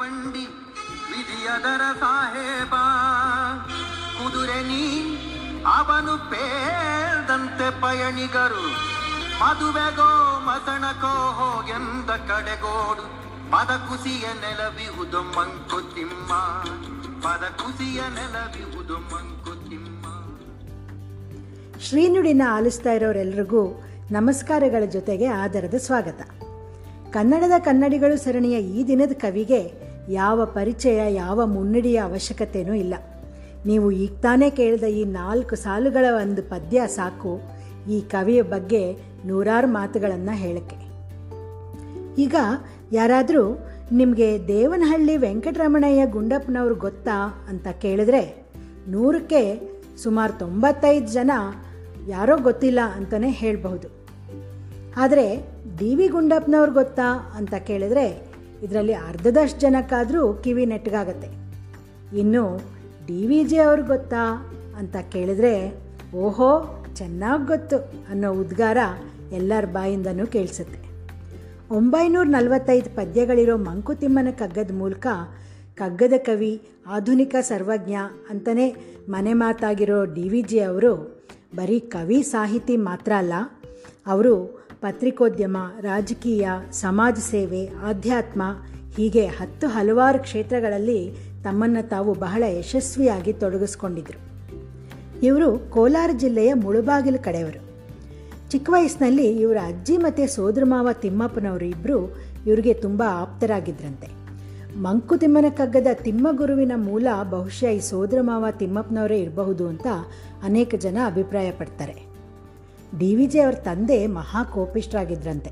ಬಂಡಿ ವಿಧಿಯದರ ಸಾಹೇಬ. ಕುದುರೆ ನೀ ಅವನು ಪೇದಂತೆ ಪಯಣಿಗರು. ಮದುವೆಗೋ ಮಸಣಕೋ ಹೋಗೆಂದ ಕಡೆಗೋಡು. ಪದ ಕುಸಿಯ ನೆಲವಿಹುದು ಮಂಕುತಿಮ್ಮ ಪದ ಕುಸಿಯ ನೆಲವಿಹುದು ಮಂಕುತಿಮ್ಮ ಶ್ರೀನುಡಿನ ಆಲಿಸ್ತಾ ಇರೋರೆಲ್ಲರಿಗೂ ನಮಸ್ಕಾರಗಳ ಜೊತೆಗೆ ಆದರದ ಸ್ವಾಗತ. ಕನ್ನಡದ ಕನ್ನಡಿಗಳು ಸರಣಿಯ ಈ ದಿನದ ಕವಿಗೆ ಯಾವ ಪರಿಚಯ, ಯಾವ ಮುನ್ನುಡಿಯ ಅವಶ್ಯಕತೆಯೂ ಇಲ್ಲ. ನೀವು ಈಗ ತಾನೇ ಕೇಳಿದ ಈ ನಾಲ್ಕು ಸಾಲುಗಳ ಒಂದು ಪದ್ಯ ಸಾಕು. ಈ ಕವಿಯ ಬಗ್ಗೆ ನೂರಾರು ಮಾತುಗಳನ್ನು ಹೇಳಕ್ಕೆ. ಈಗ ಯಾರಾದರೂ ನಿಮಗೆ ದೇವನಹಳ್ಳಿ ವೆಂಕಟರಮಣಯ್ಯ ಗುಂಡಪ್ಪನವ್ರು ಗೊತ್ತಾ ಅಂತ ಕೇಳಿದ್ರೆ ನೂರಕ್ಕೆ ಸುಮಾರು ತೊಂಬತ್ತೈದು ಜನ ಯಾರೋ ಗೊತ್ತಿಲ್ಲ ಅಂತಲೇ ಹೇಳಬಹುದು. ಆದರೆ ಡಿ ವಿ ಗುಂಡಪ್ಪನವ್ರು ಗೊತ್ತಾ ಅಂತ ಕೇಳಿದ್ರೆ ಇದರಲ್ಲಿ ಅರ್ಧದಷ್ಟು ಜನಕ್ಕಾದರೂ ಕಿವಿ ನೆಟ್ಟಗಾಗತ್ತೆ ಇನ್ನು ಡಿ ವಿ ಜೆ ಅವ್ರಿಗೆ ಗೊತ್ತಾ? ಅಂತ ಕೇಳಿದ್ರೆ, ಓಹೋ, ಚೆನ್ನಾಗಿ ಗೊತ್ತು ಅನ್ನೋ ಉದ್ಗಾರ ಎಲ್ಲರ ಬಾಯಿಂದನೂ ಕೇಳಿಸುತ್ತೆ. ಒಂಬೈನೂರ ನಲವತ್ತೈದು ಪದ್ಯಗಳಿರೋ ಮಂಕುತಿಮ್ಮನ ಕಗ್ಗದ ಮೂಲಕ ಕಗ್ಗದ ಕವಿ, ಆಧುನಿಕ ಸರ್ವಜ್ಞ ಅಂತಲೇ ಮನೆ ಮಾತಾಗಿರೋ ಡಿ ವಿ ಜಿ ಅವರು ಬರೀ ಕವಿ ಸಾಹಿತಿ ಮಾತ್ರ ಅಲ್ಲ, ಅವರು ಪತ್ರಿಕೋದ್ಯಮ, ರಾಜಕೀಯ, ಸಮಾಜ ಸೇವೆ, ಆಧ್ಯಾತ್ಮ ಹೀಗೆ ಹತ್ತು ಹಲವಾರು ಕ್ಷೇತ್ರಗಳಲ್ಲಿ ತಮ್ಮನ್ನು ತಾವು ಬಹಳ ಯಶಸ್ವಿಯಾಗಿ ತೊಡಗಿಸ್ಕೊಂಡಿದ್ರು. ಇವರು ಕೋಲಾರ ಜಿಲ್ಲೆಯ ಮುಳುಬಾಗಿಲು ಕಡೆಯವರು. ಚಿಕ್ಕ ವಯಸ್ಸಿನಲ್ಲಿ ಇವರ ಅಜ್ಜಿ ಮತ್ತು ಸೋದರಮಾವ ತಿಮ್ಮಪ್ಪನವರು ಇಬ್ಬರು ಇವರಿಗೆ ತುಂಬ ಆಪ್ತರಾಗಿದ್ರಂತೆ. ಮಂಕುತಿಮ್ಮನ ಕಗ್ಗದ ತಿಮ್ಮಗುರುವಿನ ಮೂಲ ಬಹುಶಃ ಈ ಸೋದರಮಾವ ತಿಮ್ಮಪ್ಪನವರೇ ಇರಬಹುದು ಅಂತ ಅನೇಕ ಜನ ಅಭಿಪ್ರಾಯ ಪಡ್ತಾರೆ ಡಿ ವಿ ಜೆ ಅವ್ರ ತಂದೆ ಮಹಾ ಕೋಪಿಷ್ಠರಾಗಿದ್ರಂತೆ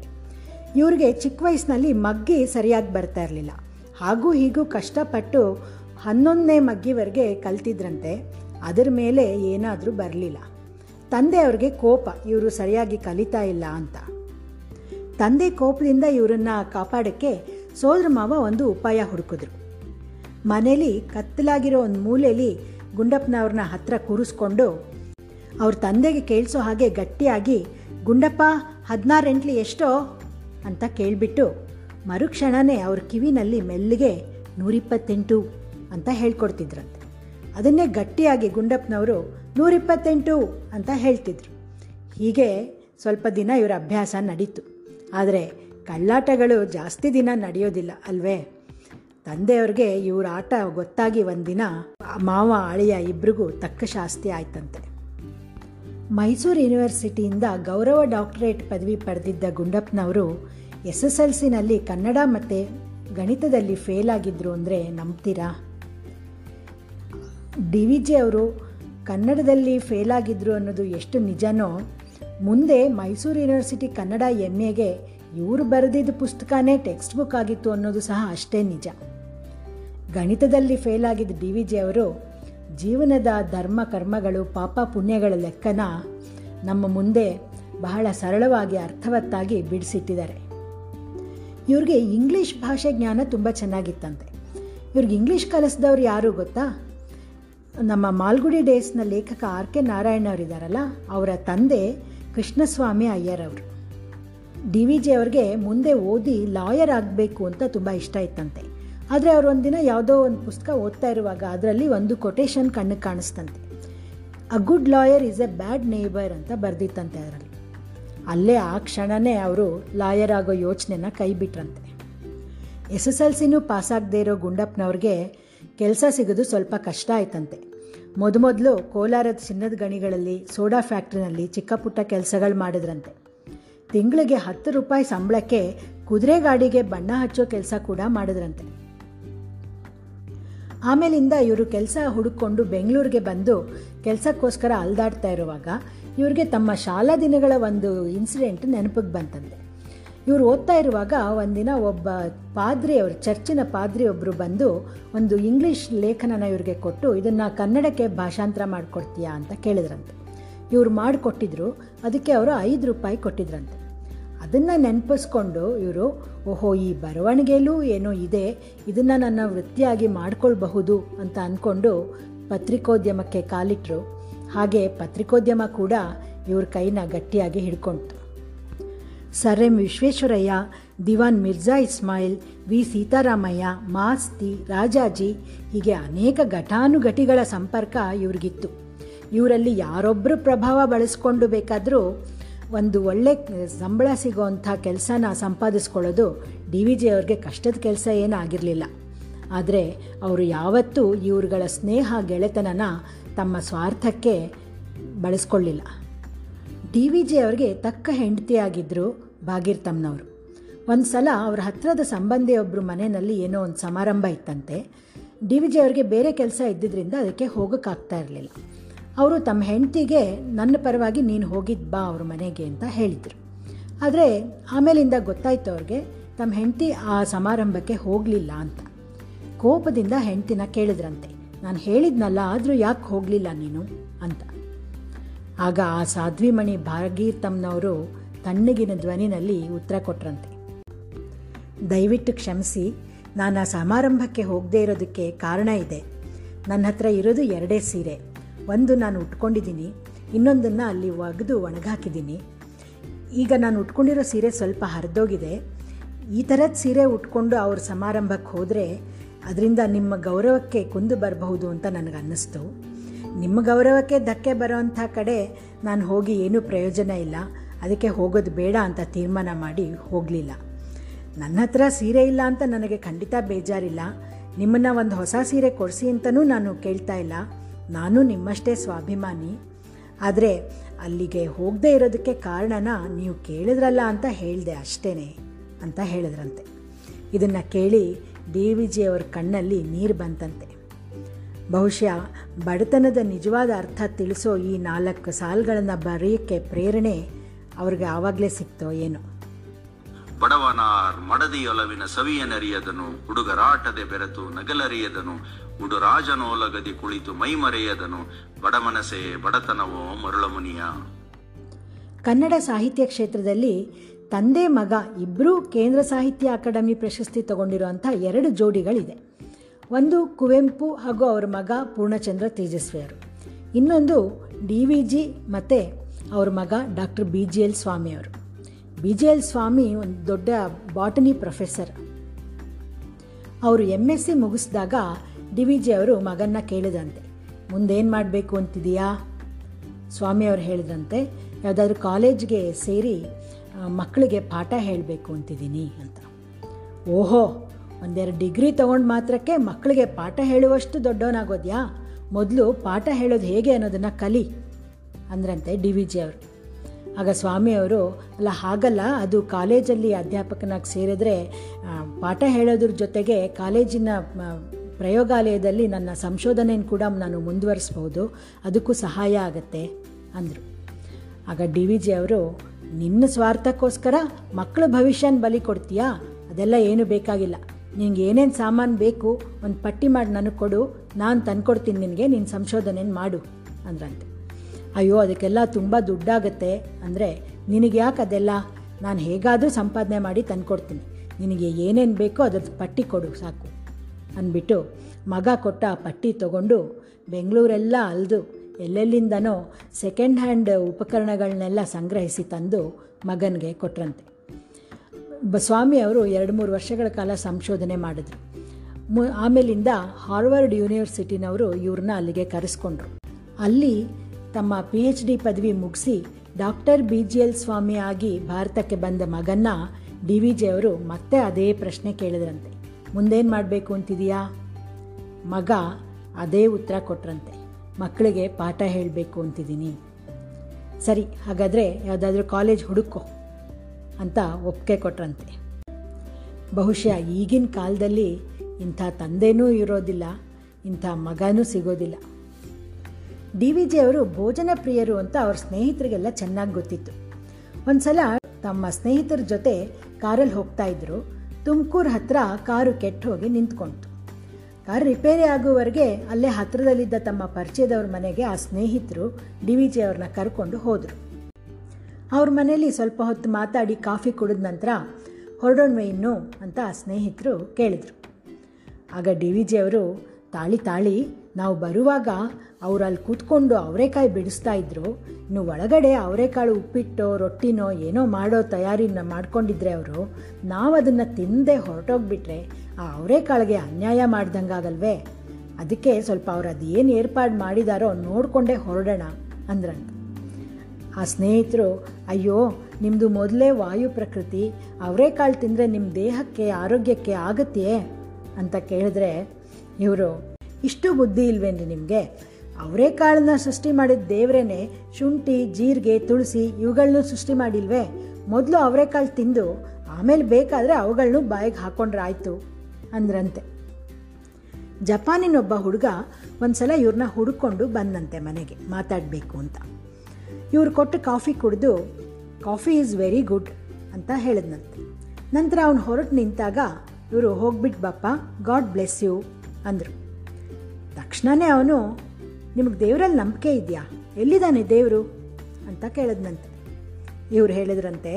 ಇವ್ರಿಗೆ ಚಿಕ್ಕ ವಯಸ್ಸಿನಲ್ಲಿ ಮಗ್ಗಿ ಸರಿಯಾಗಿ ಬರ್ತಾ ಇರಲಿಲ್ಲ. ಹಾಗೂ ಹೀಗೂ ಕಷ್ಟಪಟ್ಟು ಹನ್ನೊಂದನೇ ಮಗ್ಗಿವರೆಗೆ ಕಲ್ತಿದ್ರಂತೆ. ಅದರ ಮೇಲೆ ಏನಾದರೂ ಬರಲಿಲ್ಲ. ತಂದೆ ಅವ್ರಿಗೆ ಕೋಪ, ಇವರು ಸರಿಯಾಗಿ ಕಲಿತಾ ಇಲ್ಲ ಅಂತ. ತಂದೆ ಕೋಪದಿಂದ ಇವರನ್ನು ಕಾಪಾಡೋಕ್ಕೆ ಸೋದರ ಮಾವ ಒಂದು ಉಪಾಯ ಹುಡುಕಿದ್ರು. ಮನೇಲಿ ಕತ್ತಲಾಗಿರೋ ಒಂದು ಮೂಲೆಯಲ್ಲಿ ಗುಂಡಪ್ಪನವ್ರನ್ನ ಹತ್ರ ಕೂರಿಸ್ಕೊಂಡು ಅವ್ರ ತಂದೆಗೆ ಕೇಳಿಸೋ ಹಾಗೆ ಗಟ್ಟಿಯಾಗಿ, ಗುಂಡಪ್ಪ, ಹದಿನಾರೆಂಟ್ಲಿ ಎಷ್ಟೋ? ಅಂತ ಕೇಳಿಬಿಟ್ಟು, ಮರುಕ್ಷಣನೇ ಅವ್ರ ಕಿವಿನಲ್ಲಿ ಮೆಲ್ಲಿಗೆ, ನೂರಿಪ್ಪತ್ತೆಂಟು ಅಂತ ಹೇಳ್ಕೊಡ್ತಿದ್ರಂತೆ. ಅದನ್ನೇ ಗಟ್ಟಿಯಾಗಿ ಗುಂಡಪ್ಪನವರು, ನೂರಿಪ್ಪತ್ತೆಂಟು ಅಂತ ಹೇಳ್ತಿದ್ರು. ಹೀಗೆ ಸ್ವಲ್ಪ ದಿನ ಇವರ ಅಭ್ಯಾಸ ನಡೀತು. ಆದರೆ ಕಳ್ಳಾಟಗಳು ಜಾಸ್ತಿ ದಿನ ನಡೆಯೋದಿಲ್ಲ ಅಲ್ವೇ? ತಂದೆಯವ್ರಿಗೆ ಇವ್ರ ಆಟ ಗೊತ್ತಾಗಿ ಒಂದಿನ ಮಾವ ಅಳಿಯ ಇಬ್ರಿಗೂ ತಕ್ಕ ಶಾಸ್ತಿ ಆಯ್ತಂತೆ. ಮೈಸೂರು ಯೂನಿವರ್ಸಿಟಿಯಿಂದ ಗೌರವ ಡಾಕ್ಟರೇಟ್ ಪದವಿ ಪಡೆದಿದ್ದ ಗುಂಡಪ್ಪನವರು ಎಸ್ ಎಸ್ ಎಲ್ ಸಿನಲ್ಲಿ ಕನ್ನಡ ಮತ್ತು ಗಣಿತದಲ್ಲಿ ಫೇಲ್ ಆಗಿದ್ರು ಅಂದರೆ ನಂಬ್ತೀರಾ? ಡಿ ವಿ ಜಿ ಅವರು ಕನ್ನಡದಲ್ಲಿ ಫೇಲ್ ಆಗಿದ್ರು ಅನ್ನೋದು ಎಷ್ಟು ನಿಜನೋ, ಮುಂದೆ ಮೈಸೂರು ಯೂನಿವರ್ಸಿಟಿ ಕನ್ನಡ ಎಂ ಎಗೆ ಇವರು ಬರೆದಿದ್ದ ಪುಸ್ತಕನೇ ಟೆಕ್ಸ್ಟ್ ಬುಕ್ ಆಗಿತ್ತು ಅನ್ನೋದು ಸಹ ಅಷ್ಟೇ ನಿಜ. ಗಣಿತದಲ್ಲಿ ಫೇಲ್ ಆಗಿದ್ದ ಡಿ ವಿ ಜಿ ಅವರು ಜೀವನದ ಧರ್ಮ ಕರ್ಮಗಳು, ಪಾಪ ಪುಣ್ಯಗಳ ಲೆಕ್ಕನ ನಮ್ಮ ಮುಂದೆ ಬಹಳ ಸರಳವಾಗಿ, ಅರ್ಥವತ್ತಾಗಿ ಬಿಡಿಸಿಟ್ಟಿದ್ದಾರೆ. ಇವ್ರಿಗೆ ಇಂಗ್ಲೀಷ್ ಭಾಷೆ ಜ್ಞಾನ ತುಂಬ ಚೆನ್ನಾಗಿತ್ತಂತೆ. ಇವ್ರಿಗೆ ಇಂಗ್ಲೀಷ್ ಕಲಿಸಿದವ್ರು ಯಾರು ಗೊತ್ತಾ? ನಮ್ಮ ಮಾಲ್ಗುಡಿ ಡೇಸ್ನ ಲೇಖಕ ಆರ್ ಕೆ ನಾರಾಯಣ ಅವರಿದ್ದಾರಲ್ಲ ಅವರ ತಂದೆ ಕೃಷ್ಣಸ್ವಾಮಿ ಅಯ್ಯರ್ ಅವರು. ಡಿ ವಿ ಜಿ ಅವ್ರಿಗೆ ಮುಂದೆ ಓದಿ ಲಾಯರ್ ಆಗಬೇಕು ಅಂತ ತುಂಬ ಇಷ್ಟ ಇತ್ತಂತೆ. ಆದರೆ ಅವರು ಒಂದಿನ ಯಾವುದೋ ಒಂದು ಪುಸ್ತಕ ಓದ್ತಾ ಇರುವಾಗ ಅದರಲ್ಲಿ ಒಂದು ಕೊಟೇಶನ್ ಕಣ್ಣಿಗೆ ಕಾಣಿಸ್ತಂತೆ a good lawyer is a bad neighbour ಅಂತ ಬರೆದಿತ್ತಂತೆ ಅದರಲ್ಲಿ. ಅಲ್ಲೇ ಆ ಕ್ಷಣನೇ ಅವರು ಲಾಯರ್ ಆಗೋ ಯೋಚನೆನ ಕೈ ಬಿಟ್ರಂತೆ. ಎಸ್ ಎಸ್ ಎಲ್ ಸಿನೂ ಪಾಸಾಗದೇ ಇರೋ ಗುಂಡಪ್ಪನವ್ರಿಗೆ ಕೆಲಸ ಸಿಗೋದು ಸ್ವಲ್ಪ ಕಷ್ಟ ಆಯ್ತಂತೆ. ಮೊದಮೊದಲು ಕೋಲಾರದ ಚಿನ್ನದ ಗಣಿಗಳಲ್ಲಿ, ಸೋಡಾ ಫ್ಯಾಕ್ಟ್ರಿನಲ್ಲಿ ಚಿಕ್ಕ ಪುಟ್ಟ ಕೆಲಸಗಳು ಮಾಡಿದ್ರಂತೆ. ತಿಂಗಳಿಗೆ ಹತ್ತು ರೂಪಾಯಿ ಸಂಬಳಕ್ಕೆ ಕುದುರೆ ಗಾಡಿಗೆ ಬಣ್ಣ ಹಚ್ಚೋ ಕೆಲಸ ಕೂಡ ಮಾಡಿದ್ರಂತೆ. ಆಮೇಲಿಂದ ಇವರು ಕೆಲಸ ಹುಡುಕೊಂಡು ಬೆಂಗಳೂರಿಗೆ ಬಂದು ಕೆಲಸಕ್ಕೋಸ್ಕರ ಅಲ್ದಾಡ್ತಾ ಇರುವಾಗ ಇವ್ರಿಗೆ ತಮ್ಮ ಶಾಲಾ ದಿನಗಳ ಒಂದು ಇನ್ಸಿಡೆಂಟ್ ನೆನಪಿಗೆ ಬಂತಂತೆ. ಇವರು ಓದ್ತಾ ಇರುವಾಗ ಒಂದಿನ ಒಬ್ಬ ಪಾದ್ರಿ ಅವರು, ಚರ್ಚಿನ ಪಾದ್ರಿ ಒಬ್ಬರು ಬಂದು ಒಂದು ಇಂಗ್ಲೀಷ್ ಲೇಖನನ ಇವ್ರಿಗೆ ಕೊಟ್ಟು ಇದನ್ನು ಕನ್ನಡಕ್ಕೆ ಭಾಷಾಂತರ ಮಾಡಿಕೊಡ್ತೀಯಾ ಅಂತ ಕೇಳಿದ್ರಂತೆ. ಇವರು ಮಾಡಿಕೊಟ್ಟಿದ್ರು, ಅದಕ್ಕೆ ಅವರು ಐದು ರೂಪಾಯಿ ಕೊಟ್ಟಿದ್ರಂತೆ. ಅದನ್ನು ನೆನಪಿಸ್ಕೊಂಡು ಇವರು, ಓಹೋ, ಈ ಬರವಣಿಗೆಯಲ್ಲೂ ಏನೋ ಇದೆ, ಇದನ್ನು ನನ್ನ ವೃತ್ತಿಯಾಗಿ ಮಾಡಿಕೊಳ್ಬಹುದು ಅಂತ ಅಂದ್ಕೊಂಡು ಪತ್ರಿಕೋದ್ಯಮಕ್ಕೆ ಕಾಲಿಟ್ಟರು ಹಾಗೆ ಪತ್ರಿಕೋದ್ಯಮ ಕೂಡ ಇವ್ರ ಕೈನ ಗಟ್ಟಿಯಾಗಿ ಹಿಡ್ಕೊಳ್ತು sir M Visvesvaraya, Diwan Mirza Ismail, V Seetharamaiah Masti Rajaji ಹೀಗೆ ಅನೇಕ ಘಟಾನುಘಟಿಗಳ ಸಂಪರ್ಕ ಇವ್ರಿಗಿತ್ತು. ಇವರಲ್ಲಿ ಯಾರೊಬ್ಬರು ಪ್ರಭಾವ ಬಳಸ್ಕೊಂಡು ಬೇಕಾದರೂ ಒಂದು ಒಳ್ಳೆ ಸಂಬಳ ಸಿಗೋವಂಥ ಕೆಲಸನ ಸಂಪಾದಿಸ್ಕೊಳ್ಳೋದು ಡಿ ವಿ ಜಿ ಅವ್ರಿಗೆ ಕಷ್ಟದ ಕೆಲಸ ಏನೂ ಆಗಿರಲಿಲ್ಲ. ಆದರೆ ಅವರು ಯಾವತ್ತೂ ಇವ್ರುಗಳ ಸ್ನೇಹ ಗೆಳೆತನನ ತಮ್ಮ ಸ್ವಾರ್ಥಕ್ಕೆ ಬಳಸ್ಕೊಳ್ಳಿಲ್ಲ. ಡಿ ವಿ ಜಿ ಅವ್ರಿಗೆ ತಕ್ಕ ಹೆಂಡತಿಯಾಗಿದ್ದರು ಭಾಗೀರ್ತಮ್ನವರು ಒಂದು ಸಲ ಅವ್ರ ಹತ್ತಿರದ ಸಂಬಂಧಿಯೊಬ್ಬರು ಮನೆಯಲ್ಲಿ ಏನೋ ಒಂದು ಸಮಾರಂಭ ಇತ್ತಂತೆ. ಡಿ ವಿ ಜಿ ಅವ್ರಿಗೆ ಬೇರೆ ಕೆಲಸ ಇದ್ದಿದ್ದರಿಂದ ಅದಕ್ಕೆ ಹೋಗೋಕ್ಕಾಗ್ತಾ ಇರಲಿಲ್ಲ. ಅವರು ತಮ್ಮ ಹೆಂಡತಿಗೆ, ನನ್ನ ಪರವಾಗಿ ನೀನು ಹೋಗಿದ್ದು ಬಾ ಅವ್ರ ಮನೆಗೆ ಅಂತ ಹೇಳಿದರು. ಆದರೆ ಆಮೇಲಿಂದ ಗೊತ್ತಾಯ್ತು ಅವ್ರಿಗೆ ತಮ್ಮ ಹೆಂಡತಿ ಆ ಸಮಾರಂಭಕ್ಕೆ ಹೋಗಲಿಲ್ಲ ಅಂತ. ಕೋಪದಿಂದ ಹೆಂಡ್ತಿನ ಕೇಳಿದ್ರಂತೆ. ನಾನು ಹೇಳಿದ್ನಲ್ಲ, ಆದರೂ ಯಾಕೆ ಹೋಗಲಿಲ್ಲ ನೀನು? ಅಂತ. ಆಗ ಆ ಸಾಧ್ವಿಮಣಿ ಭಾಗೀರ್ತಮ್ನವರು ತಣ್ಣಗಿನ ಧ್ವನಿನಲ್ಲಿ ಉತ್ತರ ಕೊಟ್ರಂತೆ. ದಯವಿಟ್ಟು ಕ್ಷಮಿಸಿ, ನಾನು ಆ ಸಮಾರಂಭಕ್ಕೆ ಹೋಗದೇ ಇರೋದಕ್ಕೆ ಕಾರಣ ಇದೆ. ನನ್ನ ಹತ್ರ ಇರೋದು ಎರಡೇ ಸೀರೆ. ಒಂದು ನಾನು ಉಟ್ಕೊಂಡಿದ್ದೀನಿ, ಇನ್ನೊಂದನ್ನು ಅಲ್ಲಿ ಒಗೆದು ಒಣಗಾಕಿದ್ದೀನಿ. ಈಗ ನಾನು ಉಟ್ಕೊಂಡಿರೋ ಸೀರೆ ಸ್ವಲ್ಪ ಹರಿದೋಗಿದೆ. ಈ ಥರದ ಸೀರೆ ಉಟ್ಕೊಂಡು ಅವ್ರ ಸಮಾರಂಭಕ್ಕೆ ಹೋದರೆ ಅದರಿಂದ ನಿಮ್ಮ ಗೌರವಕ್ಕೆ ಕುಂದು ಬರಬಹುದು ಅಂತ ನನಗೆ ಅನ್ನಿಸ್ತು. ನಿಮ್ಮ ಗೌರವಕ್ಕೆ ಧಕ್ಕೆ ಬರೋವಂಥ ಕಡೆ ನಾನು ಹೋಗಿ ಏನೂ ಪ್ರಯೋಜನ ಇಲ್ಲ. ಅದಕ್ಕೆ ಹೋಗೋದು ಬೇಡ ಅಂತ ತೀರ್ಮಾನ ಮಾಡಿ ಹೋಗಲಿಲ್ಲ. ನನ್ನ ಹತ್ರ ಸೀರೆ ಇಲ್ಲ ಅಂತ ನನಗೆ ಖಂಡಿತ ಬೇಜಾರಿಲ್ಲ. ನಿಮ್ಮನ್ನು ಒಂದು ಹೊಸ ಸೀರೆ ಕೊಡಿಸಿ ಅಂತಲೂ ನಾನು ಕೇಳ್ತಾ ಇಲ್ಲ. ನಾನು ನಿಮ್ಮಷ್ಟೇ ಸ್ವಾಭಿಮಾನಿ. ಆದರೆ ಅಲ್ಲಿಗೆ ಹೋಗದೇ ಇರೋದಕ್ಕೆ ಕಾರಣನ ನೀವು ಕೇಳಿದ್ರಲ್ಲ ಅಂತ ಹೇಳಿದೆ ಅಷ್ಟೇ ಅಂತ ಹೇಳಿದ್ರಂತೆ. ಇದನ್ನು ಕೇಳಿ ಡಿ ವಿ ಜಿ ಅವ್ರ ಕಣ್ಣಲ್ಲಿ ನೀರು ಬಂತಂತೆ. ಬಹುಶಃ ಬಡತನದ ನಿಜವಾದ ಅರ್ಥ ತಿಳಿಸೋ ಈ ನಾಲ್ಕು ಸಾಲುಗಳನ್ನು ಬರೆಯೋಕ್ಕೆ ಪ್ರೇರಣೆ ಅವ್ರಿಗೆ ಆವಾಗಲೇ ಸಿಕ್ತೋ ಏನು. ಬಡವನಾರ್ ಮಡದಿಯೊಲವಿನ ಸವಿಯನರಿಯದನು, ಹುಡುಗರಾಟದೆ ಬೆರೆತು ನಗಲರಿಯದನು ಉಡುರಾಜನೋಲಗದಿ ಕುಳಿತು ಮೈಮರೆಯದನು ಬಡಮನಸೆ ಬಡತನವೋ ಮರುಳಮುನಿಯ. ಕನ್ನಡ ಸಾಹಿತ್ಯ ಕ್ಷೇತ್ರದಲ್ಲಿ ತಂದೆ ಮಗ ಇಬ್ಬರೂ ಕೇಂದ್ರ ಸಾಹಿತ್ಯ ಅಕಾಡೆಮಿ ಪ್ರಶಸ್ತಿ ತಗೊಂಡಿರುವಂಥ ಎರಡು ಜೋಡಿಗಳಿದೆ. ಒಂದು ಕುವೆಂಪು ಹಾಗೂ ಅವರ ಮಗ ಪೂರ್ಣಚಂದ್ರ ತೇಜಸ್ವಿಯವರು ಇನ್ನೊಂದು ಡಿ ವಿ ಜಿ ಮತ್ತು ಅವ್ರ ಮಗ ಡಾಕ್ಟರ್ ಬಿ ಜಿ ಎಲ್ ಸ್ವಾಮಿಯವರು ಬಿ ಜಿ ಎಲ್ ಸ್ವಾಮಿ ಒಂದು ದೊಡ್ಡ ಬಾಟನಿ ಪ್ರೊಫೆಸರ್. ಅವರು ಎಂ ಎಸ್ ಸಿ ಮುಗಿಸಿದಾಗ ಡಿ ವಿ ಜಿ ಅವರು ಮಗನ್ನ ಕೇಳಿದಂತೆ, ಮುಂದೇನು ಮಾಡಬೇಕು ಅಂತಿದೆಯಾ? ಸ್ವಾಮಿಯವರು ಹೇಳಿದಂತೆ, ಯಾವುದಾದ್ರೂ ಕಾಲೇಜ್ಗೆ ಸೇರಿ ಮಕ್ಕಳಿಗೆ ಪಾಠ ಹೇಳಬೇಕು ಅಂತಿದ್ದೀನಿ ಅಂತ. ಓಹೋ, ಒಂದೆರಡು ಡಿಗ್ರಿ ತೊಗೊಂಡು ಮಾತ್ರಕ್ಕೆ ಮಕ್ಕಳಿಗೆ ಪಾಠ ಹೇಳುವಷ್ಟು ದೊಡ್ಡವನಾಗೋದ್ಯಾ? ಮೊದಲು ಪಾಠ ಹೇಳೋದು ಹೇಗೆ ಅನ್ನೋದನ್ನು ಕಲಿ, ಅಂದ್ರಂತೆ ಡಿ ವಿ ಜಿ ಅವರು. ಆಗ ಸ್ವಾಮಿಯವರು ಅಲ್ಲ, ಹಾಗಲ್ಲ, ಅದು ಕಾಲೇಜಲ್ಲಿ ಅಧ್ಯಾಪಕನಾಗಿ ಸೇರಿದ್ರೆ ಪಾಠ ಹೇಳೋದ್ರ ಜೊತೆಗೆ ಕಾಲೇಜಿನ ಪ್ರಯೋಗಾಲಯದಲ್ಲಿ ನನ್ನ ಸಂಶೋಧನೆಯನ್ನು ಕೂಡ ನಾನು ಮುಂದುವರಿಸ್ಬೋದು ಅದಕ್ಕೂ ಸಹಾಯ ಆಗತ್ತೆ, ಅಂದರು. ಆಗ ಡಿ ವಿ ಜಿ ಅವರು, ನಿನ್ನ ಸ್ವಾರ್ಥಕ್ಕೋಸ್ಕರ ಮಕ್ಕಳ ಭವಿಷ್ಯನ ಬಲಿ ಕೊಡ್ತೀಯಾ? ಅದೆಲ್ಲ ಏನು ಬೇಕಾಗಿಲ್ಲ. ನಿನಗೆ ಏನೇನು ಸಾಮಾನು ಬೇಕು, ಒಂದು ಪಟ್ಟಿ ಮಾಡಿ ನನಗೆ ಕೊಡು. ನಾನು ತಂದ್ಕೊಡ್ತೀನಿ ನಿನಗೆ ನಿನ್ನ ಸಂಶೋಧನೆಯನ್ನು ಮಾಡು, ಅಂದ್ರಂತೆ. ಅಯ್ಯೋ, ಅದಕ್ಕೆಲ್ಲ ತುಂಬ ದುಡ್ಡಾಗತ್ತೆ, ಅಂದರೆ ನಿನಗೆ ಯಾಕೆ ಅದೆಲ್ಲ? ನಾನು ಹೇಗಾದರೂ ಸಂಪಾದನೆ ಮಾಡಿ ತಂದ್ಕೊಡ್ತೀನಿ. ನಿನಗೆ ಏನೇನು ಬೇಕೋ ಅದ್ರ ಪಟ್ಟಿ ಕೊಡು, ಸಾಕು. ಅಂದ್ಬಿಟ್ಟು ಮಗ ಕೊಟ್ಟ ಪಟ್ಟಿ ತಗೊಂಡು ಬೆಂಗಳೂರೆಲ್ಲ ಅಲ್ದು ಎಲ್ಲೆಲ್ಲಿಂದನೋ ಸೆಕೆಂಡ್ ಹ್ಯಾಂಡ್ ಉಪಕರಣಗಳನ್ನೆಲ್ಲ ಸಂಗ್ರಹಿಸಿ ತಂದು ಮಗನಿಗೆ ಕೊಟ್ರಂತೆ. ಸ್ವಾಮಿ ಅವರು ಎರಡು ಮೂರು ವರ್ಷಗಳ ಕಾಲ ಸಂಶೋಧನೆ ಮಾಡಿದ್ರು. ಮು, ಆಮೇಲಿಂದ ಹಾರ್ವರ್ಡ್ ಯೂನಿವರ್ಸಿಟಿನವರು ಇವ್ರನ್ನ ಅಲ್ಲಿಗೆ ಕರೆಸ್ಕೊಂಡ್ರು. ಅಲ್ಲಿ ತಮ್ಮ ಪಿ ಎಚ್ ಡಿ ಪದವಿ ಮುಗಿಸಿ doctor B G L Swamy ಆಗಿ ಭಾರತಕ್ಕೆ ಬಂದ ಮಗನ್ನ ಡಿ ವಿ ಜಿ ಅವರು ಮತ್ತೆ ಅದೇ ಪ್ರಶ್ನೆ ಕೇಳಿದ್ರಂತೆ. ಮುಂದೇನು ಮಾಡಬೇಕು ಅಂತಿದೆಯಾ? ಮಗ ಅದೇ ಉತ್ತರ ಕೊಟ್ರಂತೆ. ಮಕ್ಕಳಿಗೆ ಪಾಠ ಹೇಳಬೇಕು ಅಂತಿದ್ದೀನಿ ಸರಿ, ಹಾಗಾದರೆ ಯಾವುದಾದ್ರೂ ಕಾಲೇಜ್ ಹುಡುಕೋ ಅಂತ ಒಪ್ಪಿಗೆ ಕೊಟ್ರಂತೆ. ಬಹುಶಃ ಈಗಿನ ಕಾಲದಲ್ಲಿ ಇಂಥ ತಂದೆನೂ ಇರೋದಿಲ್ಲ, ಇಂಥ ಮಗನೂ ಸಿಗೋದಿಲ್ಲ. ಡಿ ವಿ ಜಿ ಅವರು ಭೋಜನ ಪ್ರಿಯರು ಅಂತ ಅವ್ರ ಸ್ನೇಹಿತರಿಗೆಲ್ಲ ಚೆನ್ನಾಗಿ ಗೊತ್ತಿತ್ತು. ಒಂದು ಸಲ ತಮ್ಮ ಸ್ನೇಹಿತರ ಜೊತೆ ಕಾರಲ್ಲಿ ಹೋಗ್ತಾ ಇದ್ರು. ತುಮಕೂರು ಹತ್ತಿರ ಕಾರು ಕೆಟ್ಟು ಹೋಗಿ ನಿಂತ್ಕೊಂತು ಕಾರ್ ರಿಪೇರಿ ಆಗುವವರೆಗೆ ಅಲ್ಲೇ ಹತ್ತಿರದಲ್ಲಿದ್ದ ತಮ್ಮ ಪರಿಚಯದವ್ರ ಮನೆಗೆ ಆ ಸ್ನೇಹಿತರು ಡಿ ವಿ ಜಿ ಅವ್ರನ್ನ ಕರ್ಕೊಂಡು ಹೋದರು. ಅವ್ರ ಮನೇಲಿ ಸ್ವಲ್ಪ ಹೊತ್ತು ಮಾತಾಡಿ ಕಾಫಿ ಕುಡಿದ ನಂತರ ಹೊರಡೋಣ್ವೆ ಇನ್ನು ಅಂತ ಆ ಸ್ನೇಹಿತರು ಕೇಳಿದರು. ಆಗ ಡಿ ವಿ ಜಿ ಅವರು ತಾಳಿ ತಾಳಿ ನಾವು ಬರುವಾಗ ಅವ್ರು ಅಲ್ಲಿ ಕೂತ್ಕೊಂಡು ಅವರೆಕಾಯಿ ಬಿಡಿಸ್ತಾ ಇದ್ರು. ಇನ್ನು ಒಳಗಡೆ ಅವರೆಕಾಳು ಉಪ್ಪಿಟ್ಟೋ, ರೊಟ್ಟಿನೋ, ಏನೋ ಮಾಡೋ ತಯಾರಿನ ಮಾಡ್ಕೊಂಡಿದ್ರೆ ಅವರು, ನಾವು ಅದನ್ನು ತಿಂದೆ ಹೊರಟೋಗ್ಬಿಟ್ರೆ ಆ ಅವರೆಕಾಳಿಗೆ ಅನ್ಯಾಯ ಮಾಡ್ದಂಗಾಗಲ್ವೇ? ಅದಕ್ಕೆ ಸ್ವಲ್ಪ ಅವ್ರು ಅದೇನು ಏರ್ಪಾಡು ಮಾಡಿದಾರೋ ನೋಡಿಕೊಂಡೇ ಹೊರಡೋಣ ಅಂದ್ರಂತ. ಆ ಸ್ನೇಹಿತರು, ಅಯ್ಯೋ ನಿಮ್ಮದು ಮೊದಲೇ ವಾಯು ಪ್ರಕೃತಿ, ಅವರೆಕಾಳು ತಿಂದರೆ ನಿಮ್ಮ ದೇಹಕ್ಕೆ, ಆರೋಗ್ಯಕ್ಕೆ ಆಗತ್ತೆಯೇ ಅಂತ ಕೇಳಿದ್ರೆ ಇವರು, ಇಷ್ಟು ಬುದ್ಧಿ ಇಲ್ವೇನ್ರಿ ನಿಮಗೆ? ಅವರೇ ಕಾಳನ್ನ ಸೃಷ್ಟಿ ಮಾಡಿದ ದೇವರೇನೆ ಶುಂಠಿ, ಜೀರಿಗೆ, ತುಳಸಿ ಇವುಗಳನ್ನೂ ಸೃಷ್ಟಿ ಮಾಡಿಲ್ವೇ? ಮೊದಲು ಅವರೆಕಾಳು ತಿಂದು, ಆಮೇಲೆ ಬೇಕಾದರೆ ಅವುಗಳನ್ನೂ ಬಾಯಿಗೆ ಹಾಕೊಂಡ್ರೆ ಆಯಿತು ಅಂದ್ರಂತೆ. ಜಪಾನಿನೊಬ್ಬ ಹುಡುಗ ಒಂದ್ಸಲ ಇವ್ರನ್ನ ಹುಡುಕೊಂಡು ಬಂದಂತೆ ಮನೆಗೆ, ಮಾತಾಡಬೇಕು ಅಂತ. ಇವ್ರು ಕೊಟ್ಟು ಕಾಫಿ ಕುಡಿದು, ಕಾಫಿ ಈಸ್ ವೆರಿ ಗುಡ್ ಅಂತ ಹೇಳಿದ್ನಂತೆ. ನಂತರ ಅವನು ಹೊರಟು ನಿಂತಾಗ ಇವರು ಹೋಗ್ಬಿಟ್ಟು ಬಪ್ಪ, ಗಾಡ್ ಬ್ಲೆಸ್ ಯು. ಅಂದರು. ತಕ್ಷಣವೇ ಅವನು, ನಿಮಗೆ ದೇವರಲ್ಲಿ ನಂಬಿಕೆ ಇದೆಯಾ? ಎಲ್ಲಿದ್ದಾನೆ ದೇವರು? ಅಂತ ಕೇಳಿದ್ನಂತೆ. ಇವ್ರು ಹೇಳಿದ್ರಂತೆ,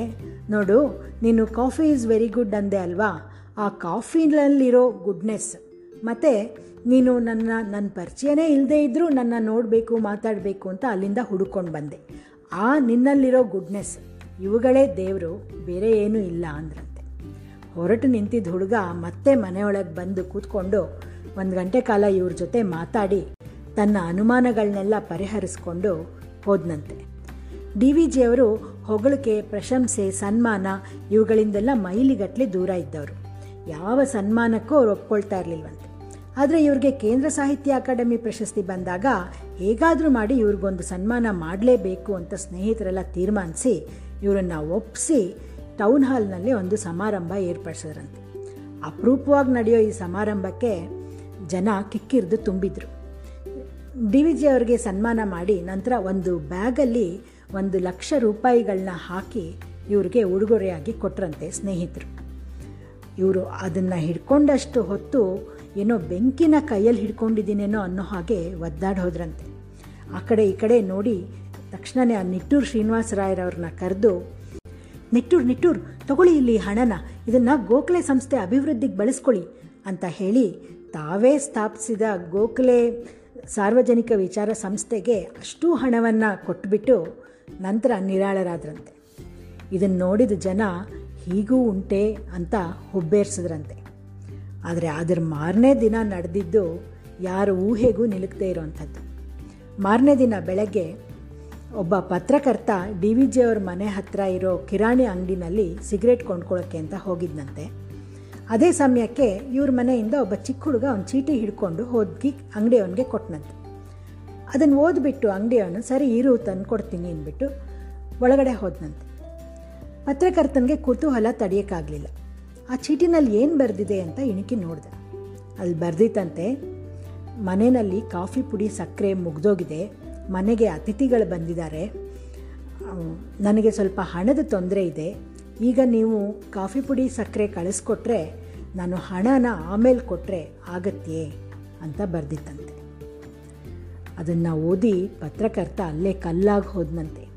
ನೋಡು, ನೀನು ಕಾಫಿ ಈಸ್ ವೆರಿ ಗುಡ್ ಅಂದೆ ಅಲ್ವಾ? ಆ ಕಾಫಿನಲ್ಲಿರೋ ಗುಡ್ನೆಸ್. ಮತ್ತು ನೀನು ನನ್ನ ನನ್ನ ಪರಿಚಯನೇ ಇಲ್ಲದೇ ಇದ್ದರೂ ನನ್ನ ನೋಡಬೇಕು, ಮಾತಾಡಬೇಕು ಅಂತ ಅಲ್ಲಿಂದ ಹುಡುಕೊಂಡು ಬಂದೆ. ಆ ನಿನ್ನಲ್ಲಿರೋ ಗುಡ್ನೆಸ್, ಇವುಗಳೇ ದೇವರು, ಬೇರೆ ಏನೂ ಇಲ್ಲ ಅಂದ್ರಂತೆ. ಹೊರಟು ನಿಂತಿದ್ದ ಹುಡುಗ ಮತ್ತೆ ಮನೆಯೊಳಗೆ ಬಂದು ಕೂತ್ಕೊಂಡು ಒಂದು ಗಂಟೆ ಕಾಲ ಇವ್ರ ಜೊತೆ ಮಾತಾಡಿ ತನ್ನ ಅನುಮಾನಗಳನ್ನೆಲ್ಲ ಪರಿಹರಿಸ್ಕೊಂಡು ಹೋದನಂತೆ. ಡಿ ವಿ ಜಿಯವರು ಹೊಗಳಿಕೆ, ಪ್ರಶಂಸೆ, ಸನ್ಮಾನ ಇವುಗಳಿಂದೆಲ್ಲ ಮೈಲಿಗಟ್ಟಲೆ ದೂರ ಇದ್ದವರು. ಯಾವ ಸನ್ಮಾನಕ್ಕೂ ಅವ್ರು ಒಪ್ಕೊಳ್ತಾ ಇರಲಿಲ್ವಂತೆ. ಆದರೆ ಇವ್ರಿಗೆ ಕೇಂದ್ರ ಸಾಹಿತ್ಯ ಅಕಾಡೆಮಿ ಪ್ರಶಸ್ತಿ ಬಂದಾಗ ಹೇಗಾದರೂ ಮಾಡಿ ಇವ್ರಿಗೊಂದು ಸನ್ಮಾನ ಮಾಡಲೇಬೇಕು ಅಂತ ಸ್ನೇಹಿತರೆಲ್ಲ ತೀರ್ಮಾನಿಸಿ ಇವರನ್ನು ಒಪ್ಪಿಸಿ ಟೌನ್ ಹಾಲ್ನಲ್ಲಿ ಒಂದು ಸಮಾರಂಭ ಏರ್ಪಡಿಸಿದ್ರಂತೆ. ಅಪರೂಪವಾಗಿ ನಡೆಯೋ ಈ ಸಮಾರಂಭಕ್ಕೆ ಜನ ಕಿಕ್ಕಿರಿದು ತುಂಬಿದ್ರು. ಡಿ ವಿ ಜಿ ಅವರಿಗೆ ಸನ್ಮಾನ ಮಾಡಿ ನಂತರ ಒಂದು ಬ್ಯಾಗಲ್ಲಿ ಒಂದು ಲಕ್ಷ ರೂಪಾಯಿಗಳನ್ನ ಹಾಕಿ ಇವ್ರಿಗೆ ಉಡುಗೊರೆಯಾಗಿ ಕೊಟ್ರಂತೆ ಸ್ನೇಹಿತರು. ಇವರು ಅದನ್ನು ಹಿಡ್ಕೊಂಡಷ್ಟು ಹೊತ್ತು ಏನೋ ಬೆಂಕಿನ ಕೈಯಲ್ಲಿ ಹಿಡ್ಕೊಂಡಿದ್ದೀನೇನೋ ಅನ್ನೋ ಹಾಗೆ ಒದ್ದಾಡಿ ಹೋದ್ರಂತೆ. ಆ ಕಡೆ ಈ ಕಡೆ ನೋಡಿ ತಕ್ಷಣವೇ ಆ ನಿಟ್ಟೂರು ಶ್ರೀನಿವಾಸರಾಯರವ್ರನ್ನ ಕರೆದು, ನಿಟ್ಟೂರು ನಿಟ್ಟೂರು, ತಗೊಳ್ಳಿ ಇಲ್ಲಿ ಹಣನ. ಇದನ್ನು ಗೋಖಲೆ ಸಂಸ್ಥೆ ಅಭಿವೃದ್ಧಿಗೆ ಬಳಸ್ಕೊಳ್ಳಿ ಅಂತ ಹೇಳಿ ತಾವೇ ಸ್ಥಾಪಿಸಿದ ಗೋಖಲೆ ಸಾರ್ವಜನಿಕ ವಿಚಾರ ಸಂಸ್ಥೆಗೆ ಅಷ್ಟೂ ಹಣವನ್ನು ಕೊಟ್ಟುಬಿಟ್ಟು ನಂತರ ನಿರಾಳರಾದ್ರಂತೆ. ಇದನ್ನು ನೋಡಿದ ಜನ, ಹೀಗೂ ಉಂಟೆ ಅಂತ ಹುಬ್ಬೇರಿಸಿದ್ರಂತೆ. ಆದರೆ ಅದರ ಮಾರನೇ ದಿನ ನಡೆದಿದ್ದು ಯಾರ ಊಹೆಗೂ ನಿಲುಕದೇ ಇರೋವಂಥದ್ದು ಮಾರನೇ ದಿನ ಬೆಳಗ್ಗೆ ಒಬ್ಬ ಪತ್ರಕರ್ತ ಡಿ ವಿ ಜಿ ಅವ್ರ ಮನೆ ಹತ್ತಿರ ಇರೋ ಕಿರಾಣಿ ಅಂಗಡಿನಲ್ಲಿ ಸಿಗರೇಟ್ ಕೊಂಡ್ಕೊಳ್ಳೋಕ್ಕೆ ಅಂತ ಹೋಗಿದ್ನಂತೆ. ಅದೇ ಸಮಯಕ್ಕೆ ಇವ್ರ ಮನೆಯಿಂದ ಒಬ್ಬ ಚಿಕ್ಕ ಹುಡುಗ ಒಂದು ಚೀಟಿ ಹಿಡ್ಕೊಂಡು ಹೋಗಿ ಅಂಗಡಿಯವನಿಗೆ ಕೊಟ್ಟನಂತೆ ಅದನ್ನು ಓದ್ಬಿಟ್ಟು ಅಂಗಡಿಯವನು ಸರಿ ಇರು ತಂದು ಕೊಡ್ತೀನಿ, ಅಂದ್ಬಿಟ್ಟು ಒಳಗಡೆ ಹೋದನಂತೆ. ಪತ್ರಕರ್ತನಿಗೆ ಕುತೂಹಲ ತಡೆಯೋಕ್ಕಾಗಲಿಲ್ಲ. ಆ ಚೀಟಿನಲ್ಲಿ ಏನು ಬರೆದಿದೆ ಅಂತ ಇಣುಕಿ ನೋಡಿದೆ. ಅಲ್ಲಿ ಬರೆದಿತ್ತಂತೆ ಮನೆಯಲ್ಲಿ ಕಾಫಿ ಪುಡಿ ಸಕ್ಕರೆ ಮುಗ್ದೋಗಿದೆ, ಮನೆಗೆ ಅತಿಥಿಗಳು ಬಂದಿದ್ದಾರೆ ನನಗೆ ಸ್ವಲ್ಪ ಹಣದ ತೊಂದರೆ ಇದೆ ಈಗ ನೀವು ಕಾಫಿ ಪುಡಿ ಸಕ್ಕರೆ ಕಳಿಸ್ಕೊಟ್ರೆ, ನಾನು ಹಣನ ಆಮೇಲೆ ಕೊಟ್ಟರೆ ಆಗತ್ತೆ ಅಂತ ಬರೆದಿತ್ತಂತೆ. ಅದನ್ನು ಓದಿ ಪತ್ರಕರ್ತ ಅಲ್ಲೇ ಕಲ್ಲಾಗಿ ಹೋದನಂತೆ.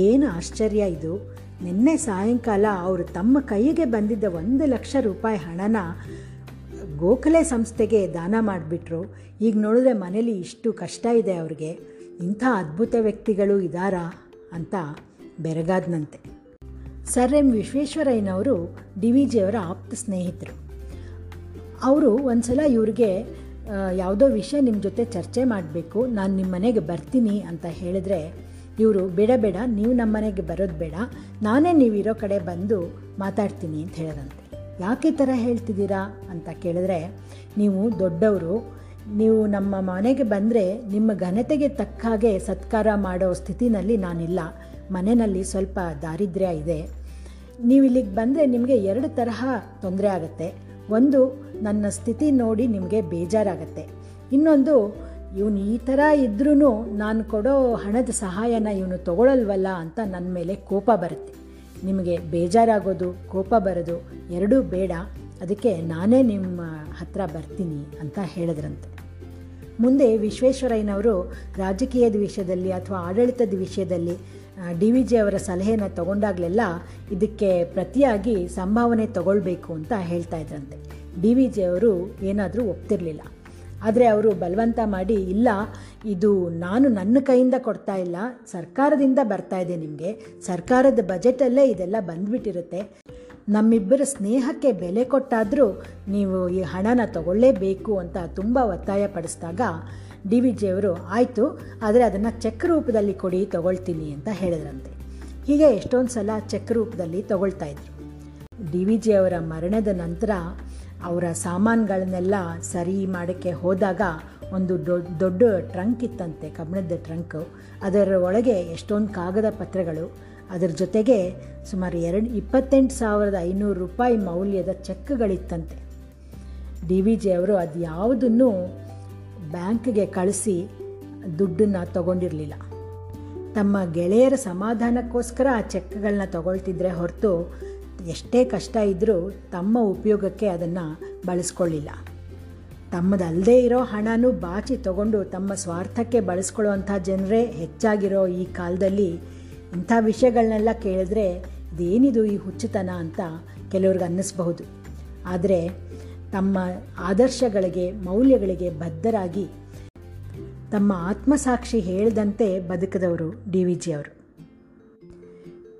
ಏನು ಆಶ್ಚರ್ಯ ಇದು. ನಿನ್ನೆ ಸಾಯಂಕಾಲ ಅವರು ತಮ್ಮ ಕೈಗೆ ಬಂದಿದ್ದ ಒಂದು ಲಕ್ಷ ರೂಪಾಯಿ ಹಣನ ಗೋಖಲೆ ಸಂಸ್ಥೆಗೆ ದಾನ ಮಾಡಿಬಿಟ್ರು. ಈಗ ನೋಡಿದ್ರೆ ಮನೇಲಿ ಇಷ್ಟು ಕಷ್ಟ ಇದೆ ಅವ್ರಿಗೆ. ಇಂಥ ಅದ್ಭುತ ವ್ಯಕ್ತಿಗಳು ಇದ್ದಾರಾ ಅಂತ ಬೆರಗಾದ್ನಂತೆ. ಸರ್ ಎಂ ವಿಶ್ವೇಶ್ವರಯ್ಯನವರು ಡಿ ವಿ ಜಿಯವರ ಆಪ್ತ ಸ್ನೇಹಿತರು. ಅವರು ಒಂದು ಸಲ ಇವ್ರಿಗೆ ಯಾವುದೋ ವಿಷಯ ನಿಮ್ಮ ಜೊತೆ ಚರ್ಚೆ ಮಾಡಬೇಕು, ನಾನು ನಿಮ್ಮ ಮನೆಗೆ ಬರ್ತೀನಿ ಅಂತ ಹೇಳಿದ್ರೆ, ಇವರು, ಬೇಡ ಬೇಡ, ನೀವು ನಮ್ಮ ಮನೆಗೆ ಬರೋದು ಬೇಡ, ನಾನೇ ನೀವು ಇರೋ ಕಡೆ ಬಂದು ಮಾತಾಡ್ತೀನಿ ಅಂತ ಹೇಳಿದಂತೆ. ಯಾಕೆ ಥರ ಹೇಳ್ತಿದ್ದೀರಾ ಅಂತ ಕೇಳಿದ್ರೆ, ನೀವು ದೊಡ್ಡವರು, ನೀವು ನಮ್ಮ ಮನೆಗೆ ಬಂದರೆ ನಿಮ್ಮ ಘನತೆಗೆ ತಕ್ಕ ಹಾಗೆ ಸತ್ಕಾರ ಮಾಡೋ ಸ್ಥಿತಿನಲ್ಲಿ ನಾನಿಲ್ಲ. ಮನೆಯಲ್ಲಿ ಸ್ವಲ್ಪ ದಾರಿದ್ರ್ಯ ಇದೆ. ನೀವು ಇಲ್ಲಿಗೆ ಬಂದರೆ ನಿಮಗೆ ಎರಡು ತರಹ ತೊಂದರೆ ಆಗುತ್ತೆ. ಒಂದು, ನನ್ನ ಸ್ಥಿತಿ ನೋಡಿ ನಿಮಗೆ ಬೇಜಾರಾಗತ್ತೆ. ಇನ್ನೊಂದು, ಇವನು ಈ ಥರ ಇದ್ರೂ ನಾನು ಕೊಡೋ ಹಣದ ಸಹಾಯನ ಇವನು ತಗೊಳ್ಳಲ್ವಲ್ಲ ಅಂತ ನನ್ನ ಮೇಲೆ ಕೋಪ ಬರುತ್ತೆ. ನಿಮಗೆ ಬೇಜಾರಾಗೋದು, ಕೋಪ ಬರೋದು ಎರಡೂ ಬೇಡ. ಅದಕ್ಕೆ ನಾನೇ ನಿಮ್ಮ ಹತ್ರ ಬರ್ತೀನಿ ಅಂತ ಹೇಳಿದ್ರಂತೆ. ಮುಂದೆ ವಿಶ್ವೇಶ್ವರಯ್ಯನವರು ರಾಜಕೀಯದ ವಿಷಯದಲ್ಲಿ ಅಥವಾ ಆಡಳಿತದ ವಿಷಯದಲ್ಲಿ ಡಿ ವಿ ಜಿ ಅವರ ಸಲಹೆನ ತಗೊಂಡಾಗಲೆಲ್ಲ ಇದಕ್ಕೆ ಪ್ರತಿಯಾಗಿ ಸಂಭಾವನೆ ತಗೊಳ್ಬೇಕು ಅಂತ ಹೇಳ್ತಾ ಇದ್ರಂತೆ. ಡಿ ವಿ ಜಿ ಅವರು ಏನಾದರೂ ಒಪ್ತಿರಲಿಲ್ಲ. ಆದರೆ ಅವರು ಬಲವಂತ ಮಾಡಿ, ಇಲ್ಲ, ಇದು ನಾನು ನನ್ನ ಕೈಯಿಂದ ಕೊಡ್ತಾ ಇಲ್ಲ, ಸರ್ಕಾರದಿಂದ ಬರ್ತಾ ಇದೆ ನಿಮಗೆ, ಸರ್ಕಾರದ ಬಜೆಟಲ್ಲೇ ಇದೆಲ್ಲ ಬಂದ್ಬಿಟ್ಟಿರುತ್ತೆ. ನಮ್ಮಿಬ್ಬರ ಸ್ನೇಹಕ್ಕೆ ಬೆಲೆ ಕೊಟ್ಟಾದರೂ ನೀವು ಈ ಹಣನ ತಗೊಳ್ಳೇಬೇಕು ಅಂತ ತುಂಬ ಒತ್ತಾಯ ಪಡಿಸಿದಾಗ ಡಿ ವಿ ಜಿಯವರು ಆಯಿತು, ಆದರೆ ಅದನ್ನು ಚೆಕ್ ರೂಪದಲ್ಲಿ ಕೊಡಿ, ತಗೊಳ್ತೀನಿ ಅಂತ ಹೇಳಿದ್ರಂತೆ. ಹೀಗೆ ಎಷ್ಟೊಂದು ಸಲ ಚೆಕ್ ರೂಪದಲ್ಲಿ ತಗೊಳ್ತಾ ಇದ್ರು. ಡಿ ವಿ ಜಿ ಅವರ ಮರಣದ ನಂತರ ಅವರ ಸಾಮಾನುಗಳನ್ನೆಲ್ಲ ಸರಿ ಮಾಡೋಕ್ಕೆ ಹೋದಾಗ ಒಂದು ದೊಡ್ಡ ದೊಡ್ಡ ಟ್ರಂಕ್ ಇತ್ತಂತೆ, ಕಬ್ಬಿಣದ ಟ್ರಂಕ್. ಅದರ ಒಳಗೆ ಎಷ್ಟೊಂದು ಕಾಗದ ಪತ್ರಗಳು. ಅದರ ಜೊತೆಗೆ ಸುಮಾರು ಎರಡು, ಇಪ್ಪತ್ತೆಂಟು ಸಾವಿರದ ಐನೂರು ರೂಪಾಯಿ ಮೌಲ್ಯದ ಚೆಕ್ಗಳಿತ್ತಂತೆ. ಡಿ ವಿ ಜಿ ಅವರು ಅದು ಯಾವುದನ್ನು ಬ್ಯಾಂಕ್ಗೆ ಕಳಿಸಿ ದುಡ್ಡನ್ನು ತಗೊಂಡಿರಲಿಲ್ಲ. ತಮ್ಮ ಗೆಳೆಯರ ಸಮಾಧಾನಕ್ಕೋಸ್ಕರ ಆ ಚೆಕ್ಗಳನ್ನ ತಗೊಳ್ತಿದ್ರೆ ಹೊರತು ಎಷ್ಟೇ ಕಷ್ಟ ಇದ್ದರೂ ತಮ್ಮ ಉಪಯೋಗಕ್ಕೆ ಅದನ್ನು ಬಳಸ್ಕೊಳ್ಳಿಲ್ಲ. ತಮ್ಮದಲ್ಲದೆ ಇರೋ ಹಣನೂ ಬಾಚಿ ತಗೊಂಡು ತಮ್ಮ ಸ್ವಾರ್ಥಕ್ಕೆ ಬಳಸ್ಕೊಳ್ಳುವಂಥ ಜನರೇ ಹೆಚ್ಚಾಗಿರೋ ಈ ಕಾಲದಲ್ಲಿ ಇಂಥ ವಿಷಯಗಳನ್ನೆಲ್ಲ ಕೇಳಿದ್ರೆ ಇದೇನಿದು ಈ ಹುಚ್ಚುತನ ಅಂತ ಕೆಲವ್ರಿಗೆ ಅನ್ನಿಸ್ಬಹುದು. ಆದರೆ ತಮ್ಮ ಆದರ್ಶಗಳಿಗೆ, ಮೌಲ್ಯಗಳಿಗೆ ಬದ್ಧರಾಗಿ ತಮ್ಮ ಆತ್ಮಸಾಕ್ಷಿ ಹೇಳದಂತೆ ಬದುಕದವರು ಡಿ ವಿ ಜಿ ಅವರು.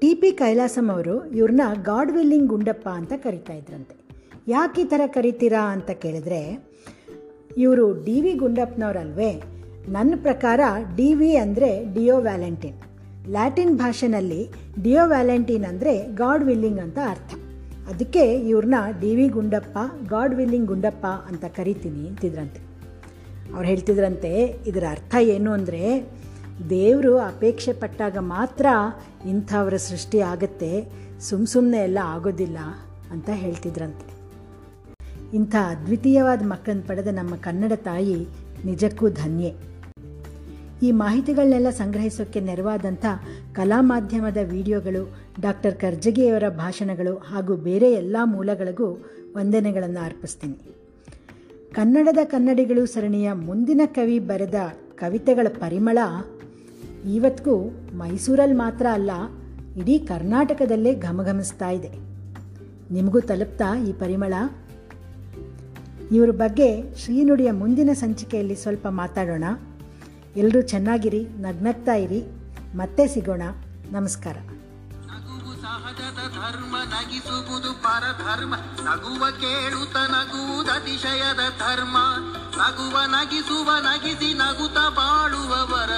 ಟಿ ಪಿ ಕೈಲಾಸಂ ಅವರು ಇವ್ರನ್ನ ಗಾಡ್ ವಿಲ್ಲಿಂಗ್ ಗುಂಡಪ್ಪ ಅಂತ ಕರಿತಾ ಇದ್ರಂತೆ. ಯಾಕೆ ಈ ಥರ ಕರಿತೀರಾ ಅಂತ ಕೇಳಿದ್ರೆ, ಇವರು ಡಿ ವಿ ಗುಂಡಪ್ಪನವರಲ್ವೇ ನನ್ನ ಪ್ರಕಾರ ಡಿ ವಿ ಅಂದರೆ ಡಿಯೋ ವ್ಯಾಲೆಂಟಿನ್. ಲ್ಯಾಟಿನ್ ಭಾಷೆನಲ್ಲಿ ಡಿಯೋ ವ್ಯಾಲೆಂಟಿನ್ ಅಂದರೆ ಗಾಡ್ ವಿಲ್ಲಿಂಗ್ ಅಂತ ಅರ್ಥ. ಅದಕ್ಕೆ ಇವ್ರನ್ನ D V Gundappa, God willing Gundappa ಅಂತ ಕರಿತೀನಿ ಅಂತಿದ್ರಂತೆ. ಅವ್ರು ಹೇಳ್ತಿದ್ರಂತೆ, ಇದರ ಅರ್ಥ ಏನು ಅಂದರೆ, ದೇವರು ಅಪೇಕ್ಷೆ ಪಟ್ಟಾಗ ಮಾತ್ರ ಇಂಥವರ ಸೃಷ್ಟಿ ಆಗುತ್ತೆ ಸುಮ್ಮ ಸುಮ್ಮನೆ ಎಲ್ಲ ಆಗೋದಿಲ್ಲ ಅಂತ ಹೇಳ್ತಿದ್ರಂತೆ. ಇಂಥ ಅದ್ವಿತೀಯವಾದ ಮಕ್ಕಳನ್ನು ಪಡೆದ ನಮ್ಮ ಕನ್ನಡ ತಾಯಿ ನಿಜಕ್ಕೂ ಧನ್ಯೆ. ಈ ಮಾಹಿತಿಗಳನ್ನೆಲ್ಲ ಸಂಗ್ರಹಿಸೋಕ್ಕೆ ನೆರವಾದಂಥ ಕಲಾ ಮಾಧ್ಯಮದ ವಿಡಿಯೋಗಳು ಡಾಕ್ಟರ್ ಕರ್ಜಗಿಯವರ ಭಾಷಣಗಳು ಹಾಗೂ ಬೇರೆ ಎಲ್ಲ ಮೂಲಗಳಿಗೂ ವಂದನೆಗಳನ್ನು ಅರ್ಪಿಸ್ತೀನಿ. ಕನ್ನಡದ ಕನ್ನಡಿಗಳು ಸರಣಿಯ ಮುಂದಿನ ಕವಿ ಬರೆದ ಕವಿತೆಗಳ ಪರಿಮಳ ಇವತ್ತಿಗೂ ಮೈಸೂರಲ್ಲಿ ಮಾತ್ರ ಅಲ್ಲ, ಇಡೀ ಕರ್ನಾಟಕದಲ್ಲೇ ಘಮಘಮಿಸ್ತಾ ಇದೆ. ನಿಮಗೂ ತಲುಪ್ತಾ ಈ ಪರಿಮಳ? ಇವರ ಬಗ್ಗೆ ಶ್ರೀನುಡಿಯ ಮುಂದಿನ ಸಂಚಿಕೆಯಲ್ಲಿ ಸ್ವಲ್ಪ ಮಾತಾಡೋಣ. ಎಲ್ಲರೂ ಚೆನ್ನಾಗಿರಿ, ನಗ್ನಗ್ತಾ ಇರಿ. ಮತ್ತೆ ಸಿಗೋಣ. ನಮಸ್ಕಾರ. ಸಹಜದ ಧರ್ಮ ನಗಿಸುವುದು ಪರಧರ್ಮ. ನಗುವ ಕೇಳುತ್ತ ನಗುವುದು ಅತಿಶಯದ ಧರ್ಮ. ನಗುವ, ನಗಿಸುವ, ನಗಿಸಿ ನಗುತ್ತ ಬಾಳುವ ವರವ ಬಿಗೆ ನೀ